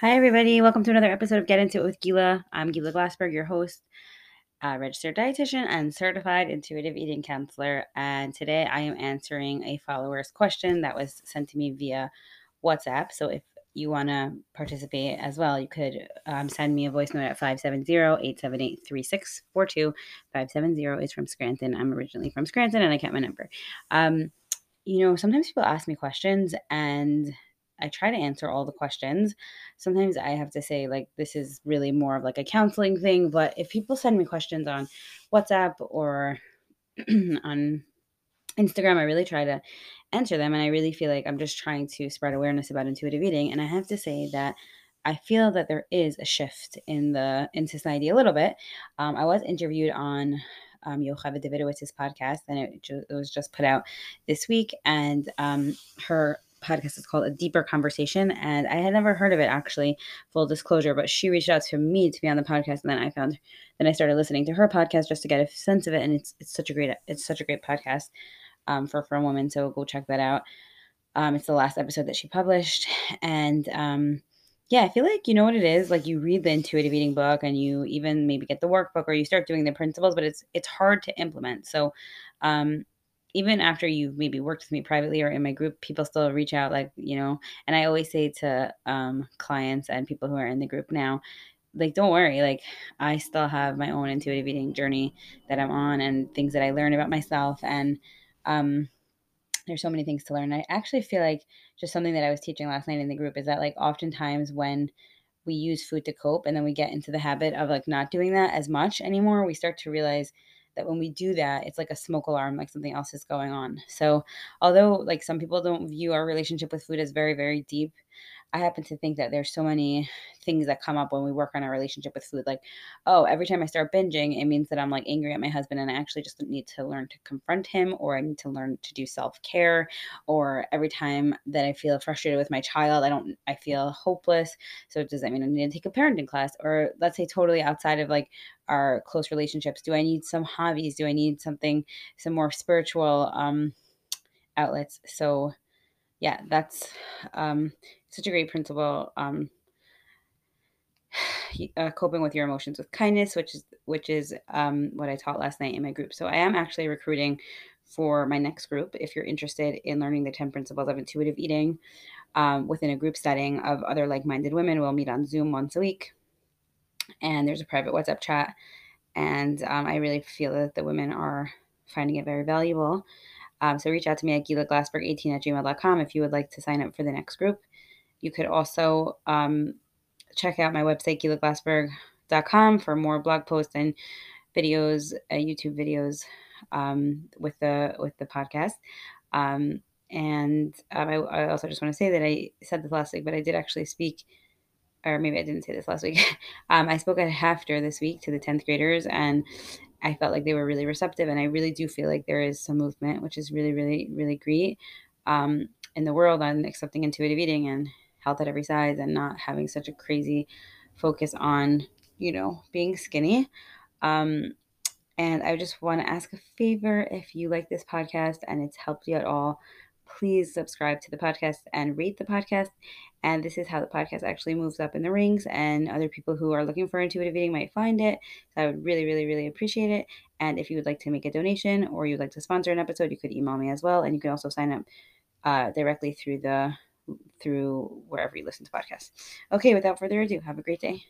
Hi, everybody. Welcome to another episode of Get Into It with Gila. I'm Gila Glassberg, your host, registered dietitian, and certified intuitive eating counselor. And today I am answering a follower's question that was sent to me via WhatsApp. So if you want to participate as well, you could um, send me a voice note at 570-878-3642. 570 is from Scranton. I'm originally from Scranton and I kept my number. Um, you know, sometimes people ask me questions and I try to answer all the questions. Sometimes I have to say, like, this is really more of like a counseling thing. But if people send me questions on WhatsApp or on Instagram, I really try to answer them. And I really feel like I'm just trying to spread awareness about intuitive eating. And I have to say that I feel that there is a shift in the in society a little bit. Um, I was interviewed on um, Yocheved Davidowitz's podcast, and it, ju- it, was just put out this week. And um, her podcast is called A Deeper Conversation. And I had never heard of it actually, full disclosure, but she reached out to me to be on the podcast. And then I found, then I started listening to her podcast just to get a sense of it. And it's, it's such a great, it's such a great podcast um, for, a woman. So go check that out. Um, it's the last episode that she published. And, um, yeah, I feel like you know what it is. Like you read the intuitive eating book and you even maybe get the workbook or you start doing the principles, but it's it's hard to implement. So um even after you've maybe worked with me privately or in my group, people still reach out, like, you know, and I always say to um, clients and people who are in the group now, like, don't worry, like, I still have my own intuitive eating journey that I'm on and things that I learn about myself. And um, there's so many things to learn. I actually feel like just something that I was teaching last night in the group is that, like, oftentimes when we use food to cope and then we get into the habit of like not doing that as much anymore, we start to realize that when we do that, it's like a smoke alarm, like something else is going on. So, although like some people don't view our relationship with food as very, very deep, I happen to think that there's so many things that come up when we work on our relationship with food. Like, oh, every time I start binging, it means that I'm like angry at my husband and I actually just need to learn to confront him or I need to learn to do self care. Or every time that I feel frustrated with my child, I don't, I feel hopeless. So does that mean I need to take a parenting class? Or let's say totally outside of like our close relationships, do I need some hobbies? Do I need something, some more spiritual um, outlets? So, yeah, that's um, such a great principle. Um, uh, coping with your emotions with kindness, which is which is um, what I taught last night in my group. So I am actually recruiting for my next group. If you're interested in learning the ten principles of intuitive eating um, within a group setting of other like-minded women, we'll meet on Zoom once a week, and there's a private WhatsApp chat. And um, I really feel that the women are finding it very valuable. Um, so reach out to me at gilaglassberg18 at gmail.com if you would like to sign up for the next group. You could also um, check out my website, gilaglassberg.com, for more blog posts and videos, uh, YouTube videos um, with the with the podcast. Um, and um, I, I, also just want to say that I said this last week, but I did actually speak, or maybe I didn't say this last week. Um, I spoke at HAFTR this week to the 10th graders, and I felt like they were really receptive. And I really do feel like there is some movement, which is really, really, really great um, in the world on accepting intuitive eating and health at every size and not having such a crazy focus on, you know, being skinny. Um, and I just want to ask a favor if you like this podcast and it's helped you at all, please subscribe to the podcast and rate the podcast. And this is how the podcast actually moves up in the rings, and other people who are looking for intuitive eating might find it. So I would really, really, really appreciate it. And if you would like to make a donation or you'd like to sponsor an episode, you could email me as well. And you can also sign up uh, directly through the through wherever you listen to podcasts. Okay, without further ado, have a great day.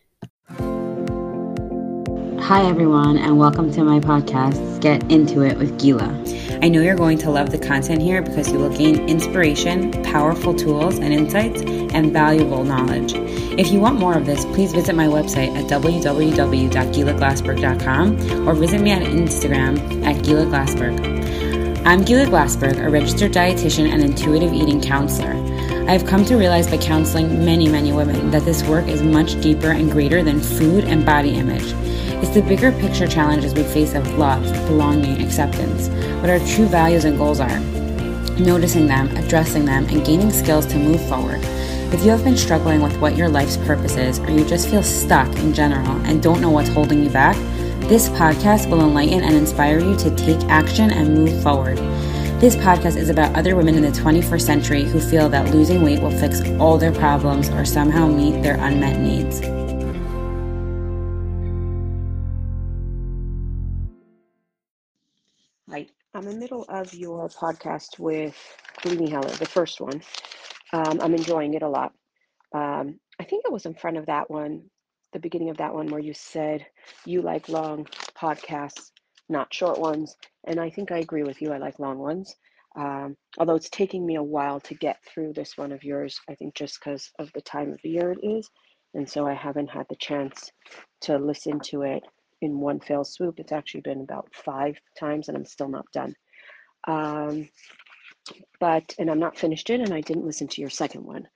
Hi, everyone, and welcome to my podcast, Get Into It with Gila. I know you're going to love the content here because you will gain inspiration, powerful tools and insights, and valuable knowledge. If you want more of this, please visit my website at www.gilaglassberg.com or visit me on Instagram at Gila Glassberg. I'm Gila Glassberg, a registered dietitian and intuitive eating counselor. I have come to realize by counseling many, many women that this work is much deeper and greater than food and body image. It's the bigger picture challenges we face of love, belonging, acceptance, what our true values and goals are, noticing them, addressing them, and gaining skills to move forward. If you have been struggling with what your life's purpose is, or you just feel stuck in general and don't know what's holding you back, this podcast will enlighten and inspire you to take action and move forward. This podcast is about other women in the 21st century who feel that losing weight will fix all their problems or somehow meet their unmet needs. Hi, I'm in the middle of your podcast with Kalini Heller, the first one. Um, I'm enjoying it a lot. Um, I think it was in front of that one, the beginning of that one, where you said you like long podcasts, not short ones. And I think I agree with you. I like long ones. Um, although it's taking me a while to get through this one of yours, I think just because of the time of the year it is. And so I haven't had the chance to listen to it in one fell swoop. It's actually been about five times and I'm still not done. Um, but, and I'm not finished it, and I didn't listen to your second one.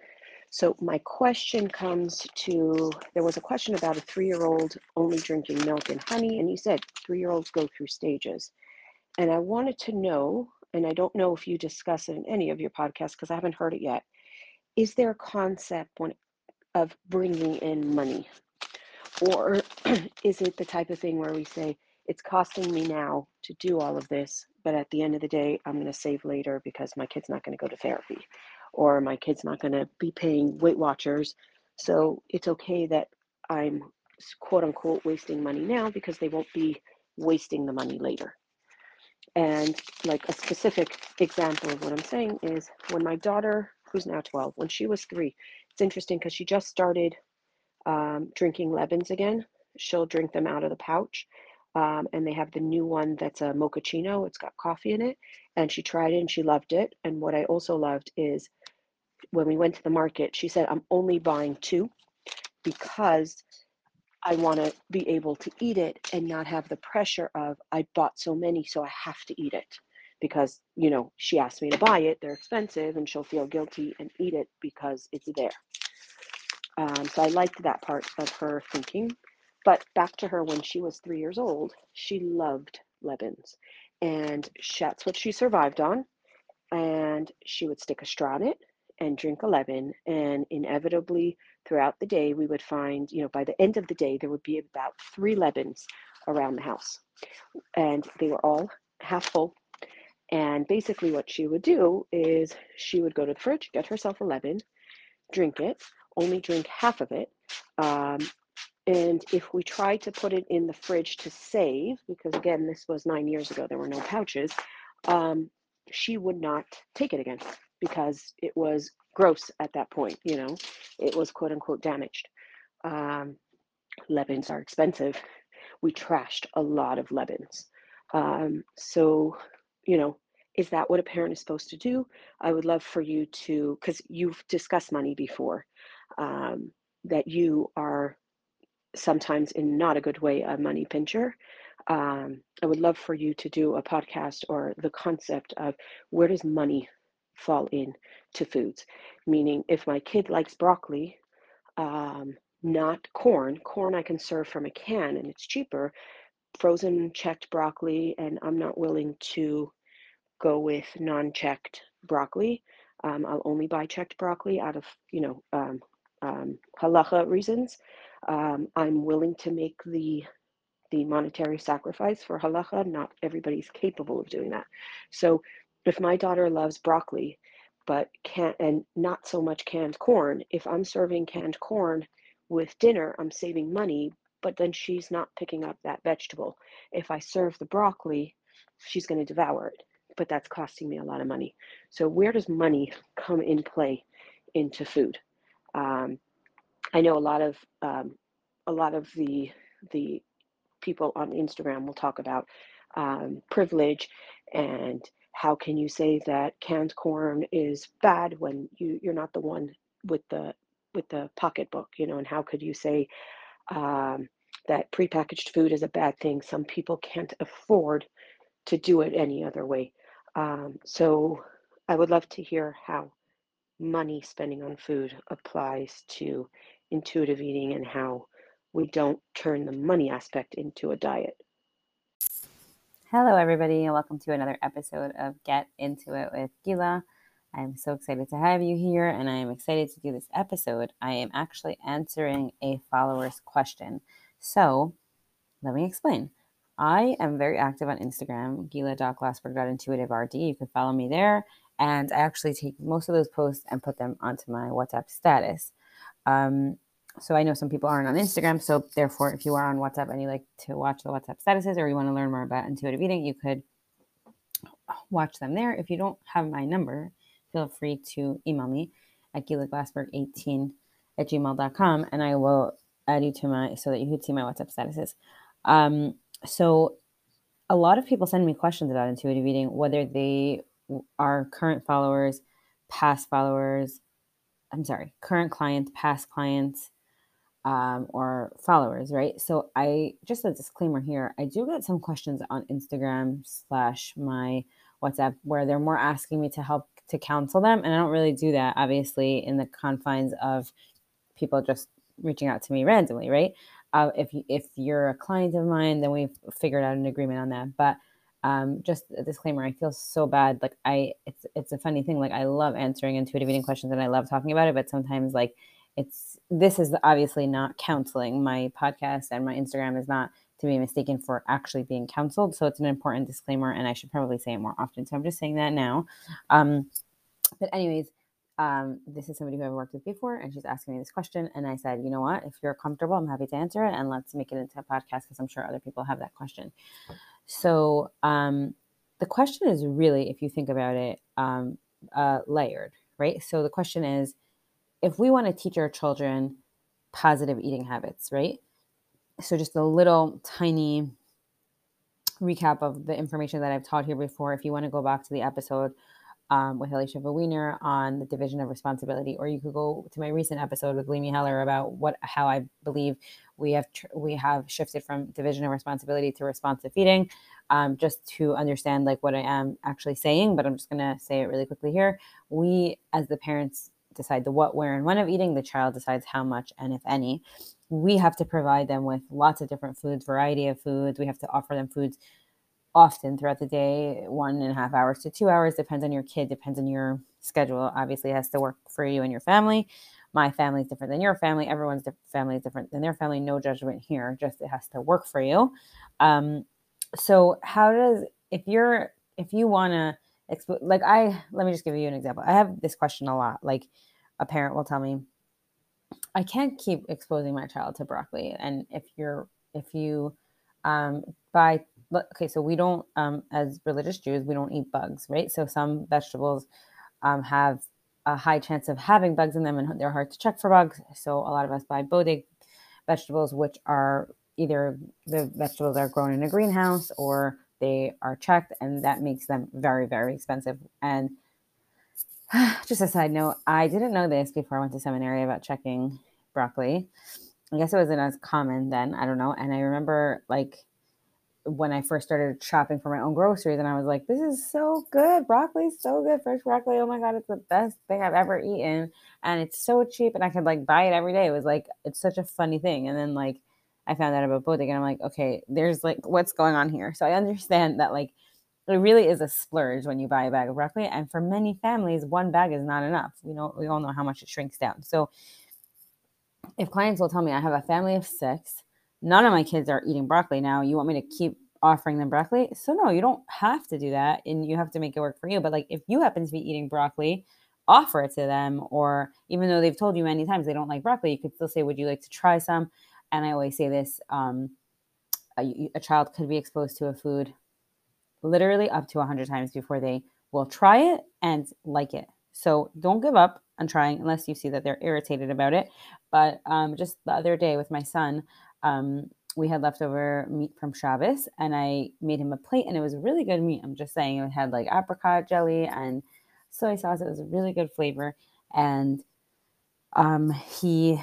So my question comes to there was a question about a three year old only drinking milk and honey, and you said three year olds go through stages. And I wanted to know, and I don't know if you discuss it in any of your podcasts because I haven't heard it yet. Is there a concept when, of bringing in money? Or is it the type of thing where we say, it's costing me now to do all of this, but at the end of the day, I'm going to save later because my kid's not going to go to therapy or my kid's not going to be paying Weight Watchers. So it's okay that I'm quote unquote wasting money now because they won't be wasting the money later. And like a specific example of what I'm saying is when my daughter, who's now 12, when she was three, it's interesting because she just started um, drinking Lebens again. She'll drink them out of the pouch. Um, and they have the new one that's a mochaccino. It's got coffee in it. And she tried it and she loved it. And what I also loved is when we went to the market, she said, I'm only buying two because I want to be able to eat it and not have the pressure of I bought so many, so I have to eat it. Because, you know, she asked me to buy it, they're expensive, and she'll feel guilty and eat it because it's there. Um, so I liked that part of her thinking. But back to her when she was three years old, she loved Lebens. And that's what she survived on. And she would stick a straw in it and drink a Leben and inevitably throughout the day we would find you know by the end of the day there would be about three lebens around the house. And they were all half full. And basically what she would do is she would go to the fridge get herself a leban drink it only drink half of it um, and if we tried to put it in the fridge to save because again this was nine years ago there were no pouches um, she would not take it again because it was gross at that point, you know, it was quote unquote damaged. Um, Lebens are expensive. We trashed a lot of Lebens. Um, so, you know, is that what a parent is supposed to do? I would love for you to, because you've discussed money before, um, that you are sometimes in not a good way a money pincher. Um, I would love for you to do a podcast or the concept of where does money fall in to foods. Meaning, if my kid likes broccoli, um, not corn, corn I can serve from a can and it's cheaper. Frozen checked broccoli, and I'm not willing to go with non checked broccoli. Um, I'll only buy checked broccoli out of, you know, um, um, halacha reasons. Um, I'm willing to make the the monetary sacrifice for halacha. Not everybody's capable of doing that. So if my daughter loves broccoli but can't and not so much canned corn if i'm serving canned corn with dinner i'm saving money but then she's not picking up that vegetable. If i serve the broccoli she's going to devour it but that's costing me a lot of money. So where does money come in play into food? Um, i know a lot of um, a lot of the the people on instagram will talk about um, privilege and how can you say that canned corn is bad when you you're not the one with the with the pocketbook you know and how could you say um, that prepackaged food is a bad thing? Some people can't afford to do it any other way. Um, so i would love to hear how money spending on food applies to intuitive eating and how we don't turn the money aspect into a diet Hello, everybody, and welcome to another episode of Get Into It with Gila. I'm so excited to have you here, and I am excited to do this episode. I am actually answering a follower's question. So, let me explain. I am very active on Instagram, gila.glassberg.intuitiverd. You can follow me there. And I actually take most of those posts and put them onto my WhatsApp status. Um, so I know some people aren't on Instagram. So therefore, if you are on WhatsApp and you like to watch the WhatsApp statuses or you want to learn more about intuitive eating, you could watch them there. If you don't have my number, feel free to email me at gilaglassberg18 at gmail.com and I will add you to my so that you can see my WhatsApp statuses. Um, so a lot of people send me questions about intuitive eating, whether they are current followers, past followers, I'm sorry, current clients, past clients, um, or followers, right? So I just a disclaimer here, I do get some questions on Instagram slash my WhatsApp where they're more asking me to help to counsel them. And I don't really do that, obviously, in the confines of people just reaching out to me randomly, right? Uh, if if you're a client of mine, then we've figured out an agreement on that. But um, just a disclaimer, I feel so bad. Like I, it's it's a funny thing. Like I love answering intuitive eating questions and I love talking about it, but sometimes like it's this is obviously not counseling. My podcast and my Instagram is not to be mistaken for actually being counseled. So it's an important disclaimer, and I should probably say it more often. So I'm just saying that now. Um, but anyways, um, this is somebody who I've worked with before, and she's asking me this question. And I said, you know what? If you're comfortable, I'm happy to answer it, and let's make it into a podcast because I'm sure other people have that question. So um, the question is really, if you think about it, um, uh, layered, right? So the question is, if we want to teach our children positive eating habits, right? So just a little tiny recap of the information that I've taught here before. If you want to go back to the episode um, with Alicia Wiener on the division of responsibility, or you could go to my recent episode with Leamy Heller about what how I believe we have tr- we have shifted from division of responsibility to responsive feeding, um, just to understand like what I am actually saying. But I'm just gonna say it really quickly here. We as the parents decide the what, where, and when of eating. The child decides how much and if any. We have to provide them with lots of different foods, variety of foods. We have to offer them foods often throughout the day, one and a half hours to two hours, depends on your kid, depends on your schedule. Obviously, has to work for you and your family. My family is different than your family. Everyone's family is different than their family. No judgment here. Just it has to work for you. Um, so, how does if you're if you want to expo- like I let me just give you an example. I have this question a lot. Like a parent will tell me, I can't keep exposing my child to broccoli. And if you're if you um, buy okay, so we don't, um, as religious Jews, we don't eat bugs, right? So some vegetables um, have a high chance of having bugs in them and they're hard to check for bugs. So a lot of us buy Bodek vegetables, which are either the vegetables are grown in a greenhouse or they are checked, and that makes them very, very expensive. And just a side note, I didn't know this before I went to seminary about checking broccoli. I guess it wasn't as common then. I don't know. And I remember like when I first started shopping for my own groceries, and I was like, "This is so good! Broccoli's so good! Fresh broccoli! Oh my god, it's the best thing I've ever eaten, and it's so cheap, and I could like buy it every day." It was like it's such a funny thing. And then like I found out about Bodek, and I'm like, okay, there's like what's going on here. So I understand that like it really is a splurge when you buy a bag of broccoli, and for many families, one bag is not enough. We know we all know how much it shrinks down. So if clients will tell me I have a family of six none of my kids are eating broccoli now. You want me to keep offering them broccoli? So no, you don't have to do that and you have to make it work for you. But like if you happen to be eating broccoli, offer it to them or even though they've told you many times they don't like broccoli, you could still say, "Would you like to try some?" And I always say this, um, a, a child could be exposed to a food literally up to 100 times before they will try it and like it. So don't give up on trying unless you see that they're irritated about it. But um, just the other day with my son, um, we had leftover meat from Shabbos, and I made him a plate, and it was really good meat. I'm just saying, it had like apricot jelly and soy sauce. It was a really good flavor, and um, he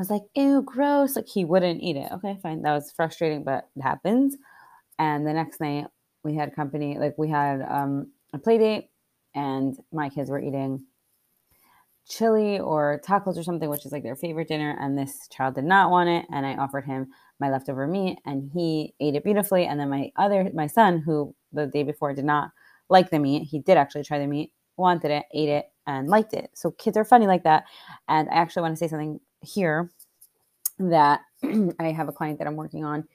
was like, "Ew, gross!" Like he wouldn't eat it. Okay, fine. That was frustrating, but it happens. And the next night, we had company. Like we had um, a play date, and my kids were eating chili or tacos or something, which is like their favorite dinner. And this child did not want it. And I offered him my leftover meat and he ate it beautifully. And then my other, my son, who the day before did not like the meat, he did actually try the meat, wanted it, ate it, and liked it. So kids are funny like that. And I actually want to say something here that I have a client that I'm working on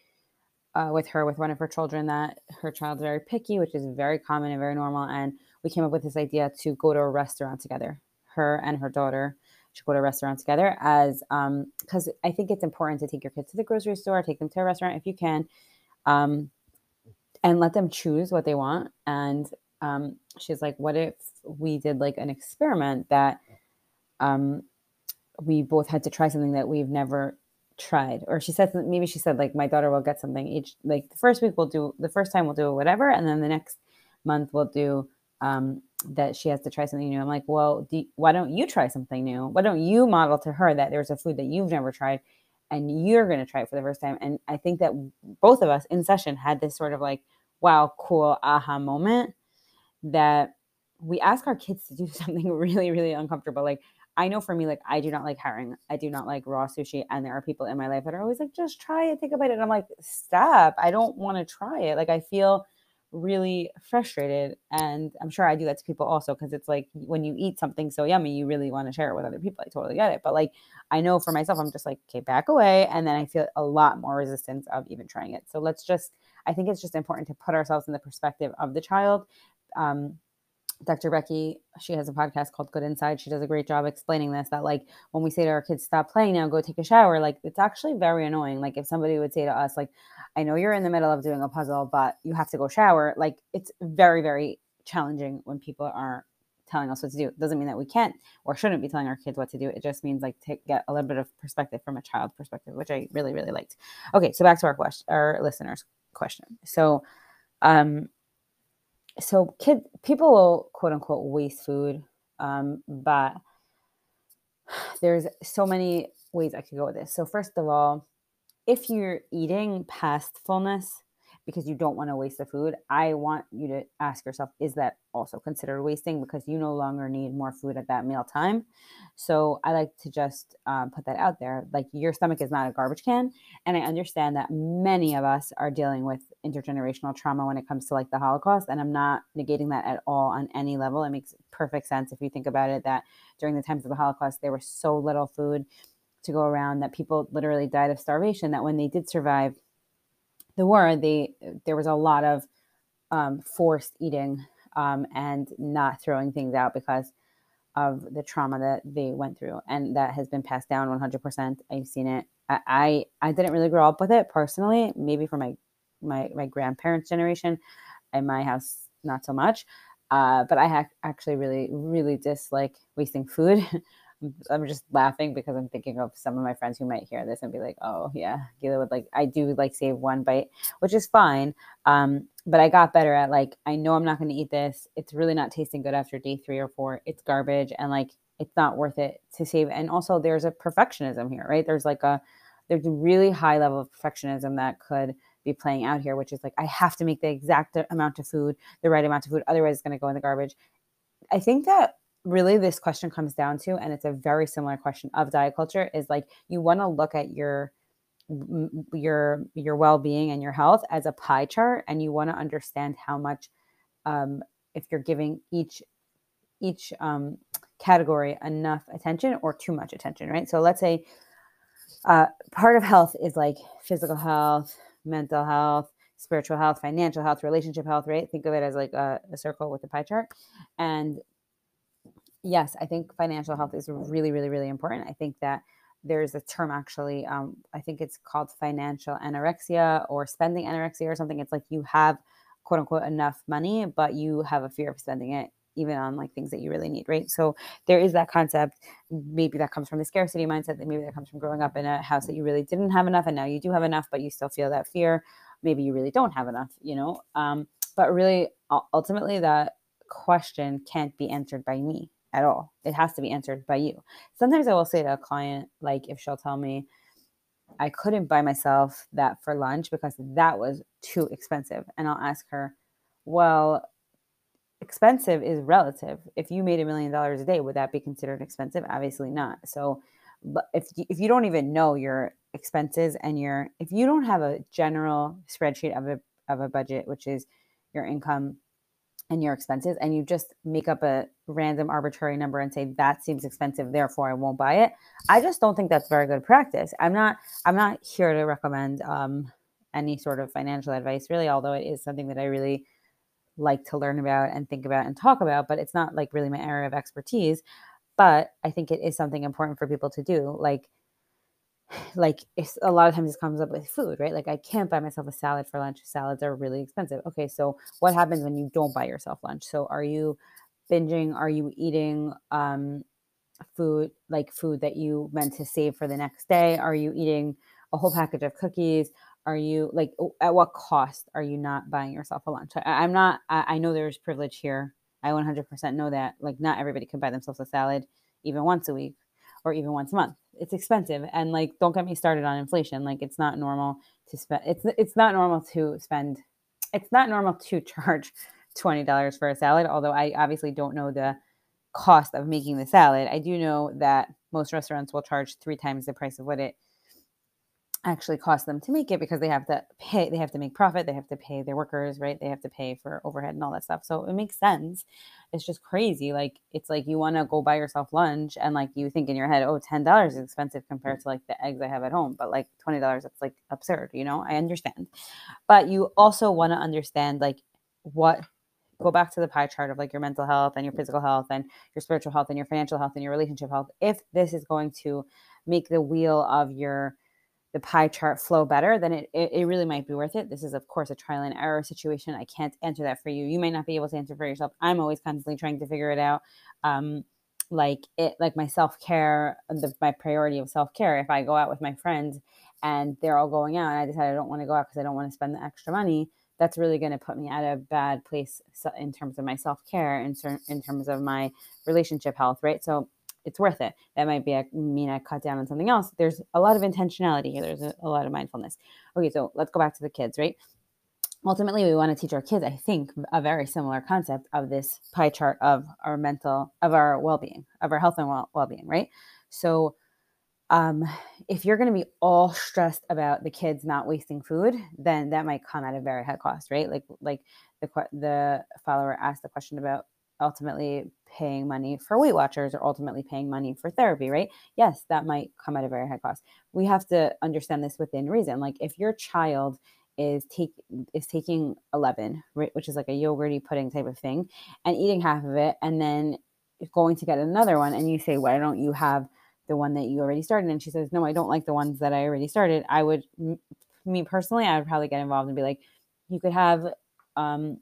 uh, with her with one of her children that her child's very picky, which is very common and very normal. And we came up with this idea to go to a restaurant together. Her and her daughter should go to a restaurant together as because um, I think it's important to take your kids to the grocery store, take them to a restaurant if you can, um, and let them choose what they want. And um, she's like, "What if we did like an experiment that um, we both had to try something that we've never tried. Or she said maybe she said like my daughter will get something each like the first week we'll do the first time we'll do whatever and then the next month we'll do um that she has to try something new. I'm like well do, why don't you try something new? Why don't you model to her that there's a food that you've never tried and you're going to try it for the first time? And i think that both of us in session had this sort of like wow cool aha moment that we ask our kids to do something really really uncomfortable. Like I know for me, like I do not like herring. I do not like raw sushi. And there are people in my life that are always like, just try it, think about it. And I'm like, stop. I don't want to try it. Like I feel really frustrated. And I'm sure I do that to people also because it's like when you eat something so yummy, you really want to share it with other people. I totally get it. But like I know for myself, I'm just like, okay, back away. And then I feel a lot more resistance of even trying it. So let's just, I think it's just important to put ourselves in the perspective of the child. Um, Dr. Becky, she has a podcast called Good Inside. She does a great job explaining this that, like, when we say to our kids, stop playing now, go take a shower, like, it's actually very annoying. Like, if somebody would say to us, like, I know you're in the middle of doing a puzzle, but you have to go shower, like, it's very, very challenging when people are telling us what to do. It doesn't mean that we can't or shouldn't be telling our kids what to do. It just means, like, to get a little bit of perspective from a child perspective, which I really, really liked. Okay, so back to our question, our listeners' question. So, um, so kid people will quote unquote waste food um, but there's so many ways i could go with this. So first of all if you're eating past fullness because you don't want to waste the food, I want you to ask yourself, is that also considered wasting because you no longer need more food at that meal time? So I like to just um, put that out there. Like your stomach is not a garbage can. And I understand that many of us are dealing with intergenerational trauma when it comes to like the Holocaust. And I'm not negating that at all on any level. It makes perfect sense if you think about it that during the times of the Holocaust, there was so little food to go around that people literally died of starvation that when they did survive, the war, they there was a lot of um, forced eating um, and not throwing things out because of the trauma that they went through, and that has been passed down 100%. I've seen it. I, I, I didn't really grow up with it personally. Maybe for my my my grandparents' generation, in my house, not so much. Uh, but I ha- actually really really dislike wasting food. I'm just laughing because I'm thinking of some of my friends who might hear this and be like, "Oh, yeah, Gila would like." I do like save one bite, which is fine. Um, but I got better at like, I know I'm not going to eat this. It's really not tasting good after day three or four. It's garbage, and like, it's not worth it to save. And also, there's a perfectionism here, right? There's like a there's a really high level of perfectionism that could be playing out here, which is like, I have to make the exact amount of food, the right amount of food, otherwise it's going to go in the garbage. I think that really this question comes down to and it's a very similar question of diet culture is like you want to look at your your your well-being and your health as a pie chart and you want to understand how much um, if you're giving each each um, category enough attention or too much attention right? So let's say uh, part of health is like physical health mental health spiritual health financial health relationship health right? Think of it as like a, a circle with a pie chart. And yes, I think financial health is really, really, really important. I think that there's a term actually, um, I think it's called financial anorexia or spending anorexia or something. It's like you have quote unquote enough money, but you have a fear of spending it even on like things that you really need, right? So there is that concept. Maybe that comes from the scarcity mindset, that maybe that comes from growing up in a house that you really didn't have enough and now you do have enough, but you still feel that fear. Maybe you really don't have enough, you know? Um, but really, ultimately, that question can't be answered by me at all. It has to be answered by you. Sometimes I will say to a client, like if she'll tell me, I couldn't buy myself that for lunch because that was too expensive. And I'll ask her, well, expensive is relative. If you made a million dollars a day, would that be considered expensive? Obviously not. So, but if you, if you don't even know your expenses and your if you don't have a general spreadsheet of a of a budget, which is your income and your expenses and you just make up a random arbitrary number and say that seems expensive therefore i won't buy it i just don't think that's very good practice i'm not i'm not here to recommend um any sort of financial advice, really, although it is something that I really like to learn about and think about and talk about, but it's not like really my area of expertise. But I think it is something important for people to do. Like, like a lot of times this comes up with food, right? Like I can't buy myself a salad for lunch. Salads are really expensive. Okay, so what happens when you don't buy yourself lunch? So are you binging? Are you eating um, food like food that you meant to save for the next day? Are you eating a whole package of cookies? Are you like at what cost are you not buying yourself a lunch? I, am not. I, I know there's privilege here. I 100% know that. Like not everybody can buy themselves a salad even once a week or even once a month. It's expensive, and like don't get me started on inflation. Like it's not normal to spend. It's it's not normal to spend. It's not normal to charge twenty dollars for a salad. Although I obviously don't know the cost of making the salad. I do know that most restaurants will charge three times the price of what it actually cost them to make it because they have to pay they have to make profit they have to pay their workers right? They have to pay for overhead and all that stuff. So it makes sense. It's just crazy. Like it's like you want to go buy yourself lunch and like you think in your head oh $10 is expensive compared to like the eggs i have at home. But like $20 it's like absurd you know? I understand. But you also want to understand like what go back to the pie chart of like your mental health and your physical health and your spiritual health and your financial health and your relationship health. If this is going to make the wheel of your the pie chart flow better then it, it, it really might be worth it. This is of course a trial and error situation. I can't answer that for you. You may not be able to answer for yourself. I'm always constantly trying to figure it out. Um, like it like my self-care my priority of self-care. If i go out with my friends and they're all going out and i decide i don't want to go out because i don't want to spend the extra money that's really going to put me at a bad place in terms of my self care and in terms of my relationship health, right? So it's worth it. That might be a, mean I cut down on something else. There's a lot of intentionality here. There's a, a lot of mindfulness. Okay, so let's go back to the kids, right? Ultimately, we want to teach our kids, I think, a very similar concept of this pie chart of our mental, of our well being, of our health and well being, right? So um, if you're going to be all stressed about the kids not wasting food, then that might come at a very high cost, right? Like like the the follower asked the question about ultimately paying money for Weight Watchers or ultimately paying money for therapy, right? Yes, that might come at a very high cost. We have to understand this within reason. Like if your child is take is taking a Leben right which is like a yogurty pudding type of thing and eating half of it and then going to get another one and you say why don't you have the one that you already started and she says no i don't like the ones that i already started i would me personally i would probably get involved and be like you could have um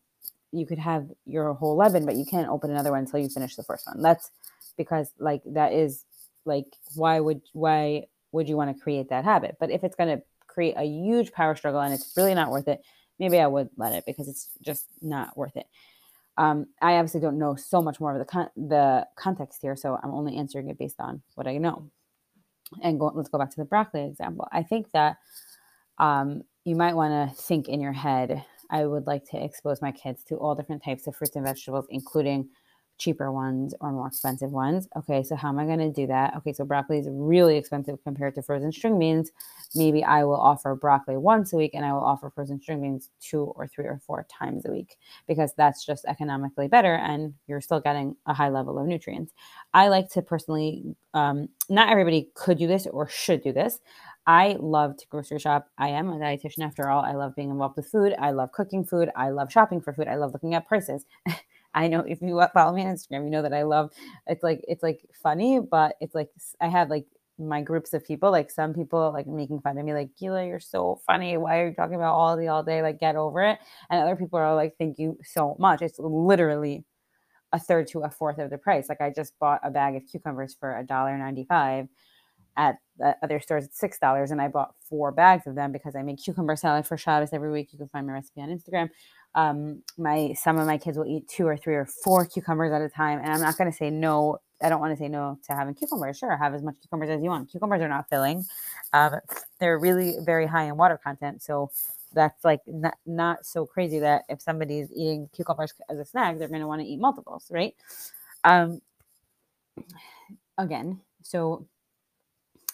you could have your whole Leben but you can't open another one until you finish the first one that's because like that is like why would why would you want to create that habit but if it's going to create a huge power struggle and it's really not worth it maybe i would let it because it's just not worth it um, I obviously don't know so much more of the con- the context here, so I'm only answering it based on what I know. And go, let's go back to the broccoli example. I think that um, you might want to think in your head. I would like to expose my kids to all different types of fruits and vegetables, including cheaper ones or more expensive ones. Okay, so how am I going to do that? Okay, so broccoli is really expensive compared to frozen string beans. Maybe I will offer broccoli once a week and I will offer frozen string beans two or three or four times a week because that's just economically better and you're still getting a high level of nutrients. I like to personally, um, not everybody could do this or should do this. I love to grocery shop. I am a dietitian after all. I love being involved with food. I love cooking food. I love shopping for food. I love looking at prices. I know if you follow me on Instagram, you know that I love it's like it's like funny, but it's like I have like my groups of people, like some people like making fun of me, like Gila, you're so funny. Why are you talking about all the all day? Like get over it. And other people are like, thank you so much. It's literally a third to a fourth of the price. Like I just bought a bag of cucumbers for a dollar ninety five at other stores at six dollars, and I bought four bags of them because I make cucumber salad for Shabbos every week. You can find my recipe on Instagram um, my some of my kids will eat two or three or four cucumbers at a time, and I'm not going to say no. I don't want to say no to having cucumbers. Sure, have as much cucumbers as you want. Cucumbers are not filling. Um, they're really very high in water content, so that's like not, not so crazy that if somebody's eating cucumbers as a snack, they're going to want to eat multiples, right? Um, again, so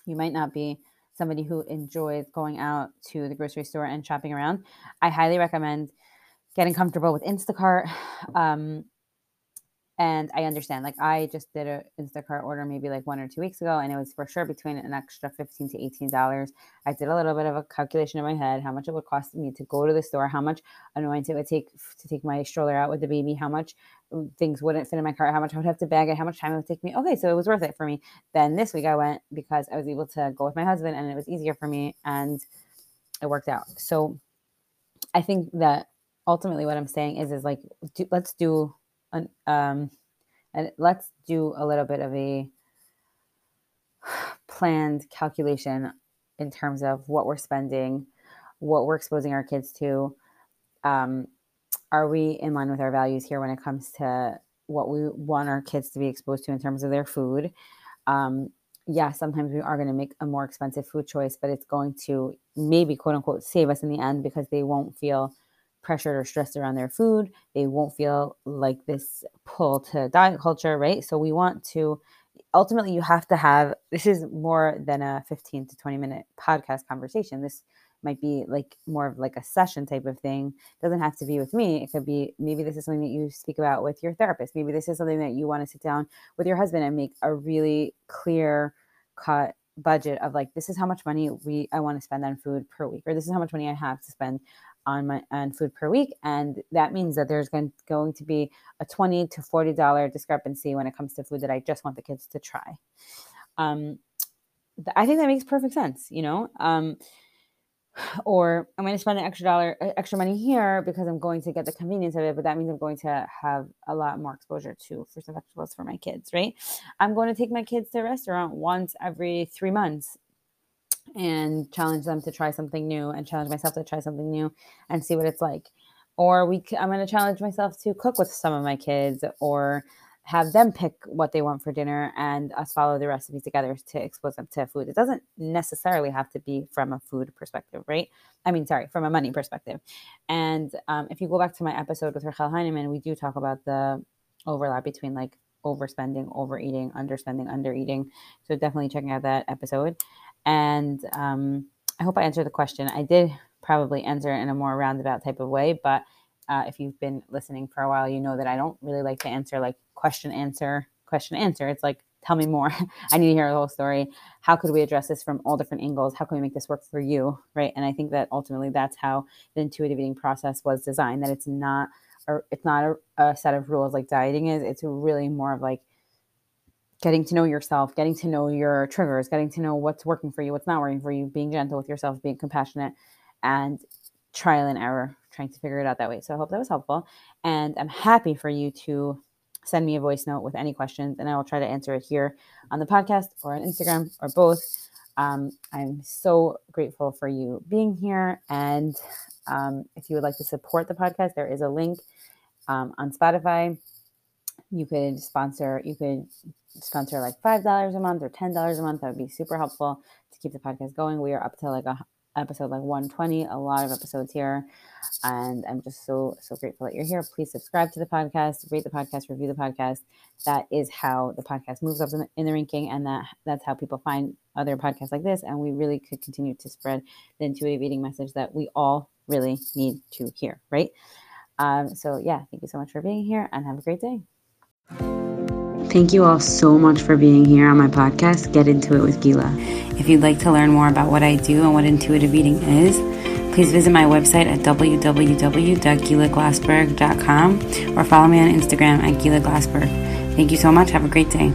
you might not be somebody who enjoys going out to the grocery store and shopping around. I highly recommend getting comfortable with Instacart um, and I understand. Like I just did an Instacart order maybe like one or two weeks ago, and it was for sure between an extra fifteen to eighteen dollars. I did a little bit of a calculation in my head, how much it would cost me to go to the store, how much annoyance it would take to take my stroller out with the baby, how much mm, things wouldn't fit in my cart, how much I would have to bag it, how much time it would take me. Okay, so it was worth it for me. Then this week I went because I was able to go with my husband, and it was easier for me, and it worked out. So I think that ultimately what I'm saying is is like do, let's do an, um, and let's do a little bit of a planned calculation in terms of what we're spending, what we're exposing our kids to. Um, are we in line with our values here when it comes to what we want our kids to be exposed to in terms of their food? Um, yeah, sometimes we are going to make a more expensive food choice, but it's going to maybe quote unquote save us in the end because they won't feel pressured or stressed around their food. They won't feel like this pull to diet culture, right? So we want to ultimately you have to have this is more than a 15 to 20 minute podcast conversation. This might be like more of like a session type of thing. Doesn't have to be with me. It could be maybe this is something that you speak about with your therapist. Maybe this is something that you want to sit down with your husband and make a really clear cut budget of like this is how much money we I want to spend on food per week or this is how much money I have to spend on my on food per week and that means that there's going, going to be a 20 to 40 dollar discrepancy when it comes to food that i just want the kids to try. Um, i think that makes perfect sense you know? Um, or i'm going to spend an extra dollar extra money here because i'm going to get the convenience of it but that means i'm going to have a lot more exposure to fruits and vegetables for my kids right? I'm going to take my kids to a restaurant once every three months and challenge them to try something new and challenge myself to try something new and see what it's like. Or we i'm going to challenge myself to cook with some of my kids or have them pick what they want for dinner and us follow the recipe together to expose them to food. It doesn't necessarily have to be from a food perspective right? I mean sorry from a money perspective. And um, if you go back to my episode with rachel heineman we do talk about the overlap between like overspending overeating underspending undereating. So definitely checking out that episode and um, I hope I answered the question. I did probably answer it in a more roundabout type of way, but uh, if you've been listening for a while, you know that I don't really like to answer like question, answer, question, answer. It's like, tell me more. I need to hear the whole story. How could we address this from all different angles? How can we make this work for you? Right. And I think that ultimately that's how the intuitive eating process was designed, that it's not, or it's not a, a set of rules like dieting is. It's really more of like, getting to know yourself, getting to know your triggers, getting to know what's working for you, what's not working for you, being gentle with yourself, being compassionate, and trial and error, trying to figure it out that way. So I hope that was helpful. And I'm happy for you to send me a voice note with any questions, and I will try to answer it here on the podcast or on Instagram or both. Um, I'm so grateful for you being here. And um, if you would like to support the podcast, there is a link um, on Spotify. You could sponsor, you could sponsor like $5 a month or $10 a month. That would be super helpful to keep the podcast going. We are up to like a episode like 120, a lot of episodes here. And I'm just so, so grateful that you're here. Please subscribe to the podcast, rate the podcast, review the podcast. That is how the podcast moves up in the, in the ranking. And that that's how people find other podcasts like this. And we really could continue to spread the intuitive eating message that we all really need to hear, right? Um, so yeah, thank you so much for being here and have a great day. Thank you all so much for being here on my podcast, Get Into It with Gila. If you'd like to learn more about what I do and what intuitive eating is, please visit my website at www.gilaglassberg.com or follow me on Instagram at Gila Glassberg. Thank you so much. Have a great day.